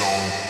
Zone.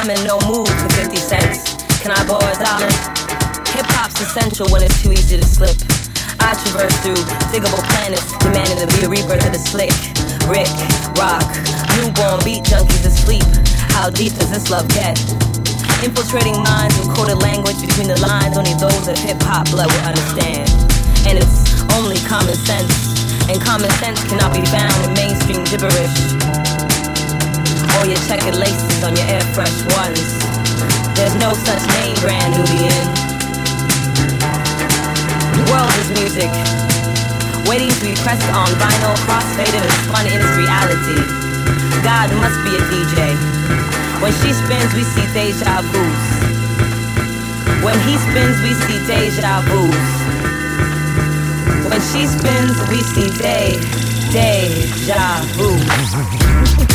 I'm in no mood for 50 cents. Can I borrow a dollar? Hip hop's essential when it's too easy to slip. I traverse through Digable Planets, demanding to be a rebirth of the slick. Rick, rock, newborn beat junkies asleep. How deep does this love get? Infiltrating minds with coded language between the lines, only those of hip hop blood will understand. And it's only common sense, and common sense cannot be found in mainstream gibberish. Or your checkered laces on your air fresh ones. There's no such name brand Nubian. The world is music, waiting to be pressed on vinyl, crossfaded and spun in its reality. God must be a DJ. When she spins, we see deja vus. When he spins, we see deja vus. When she spins, we see day, deja vu.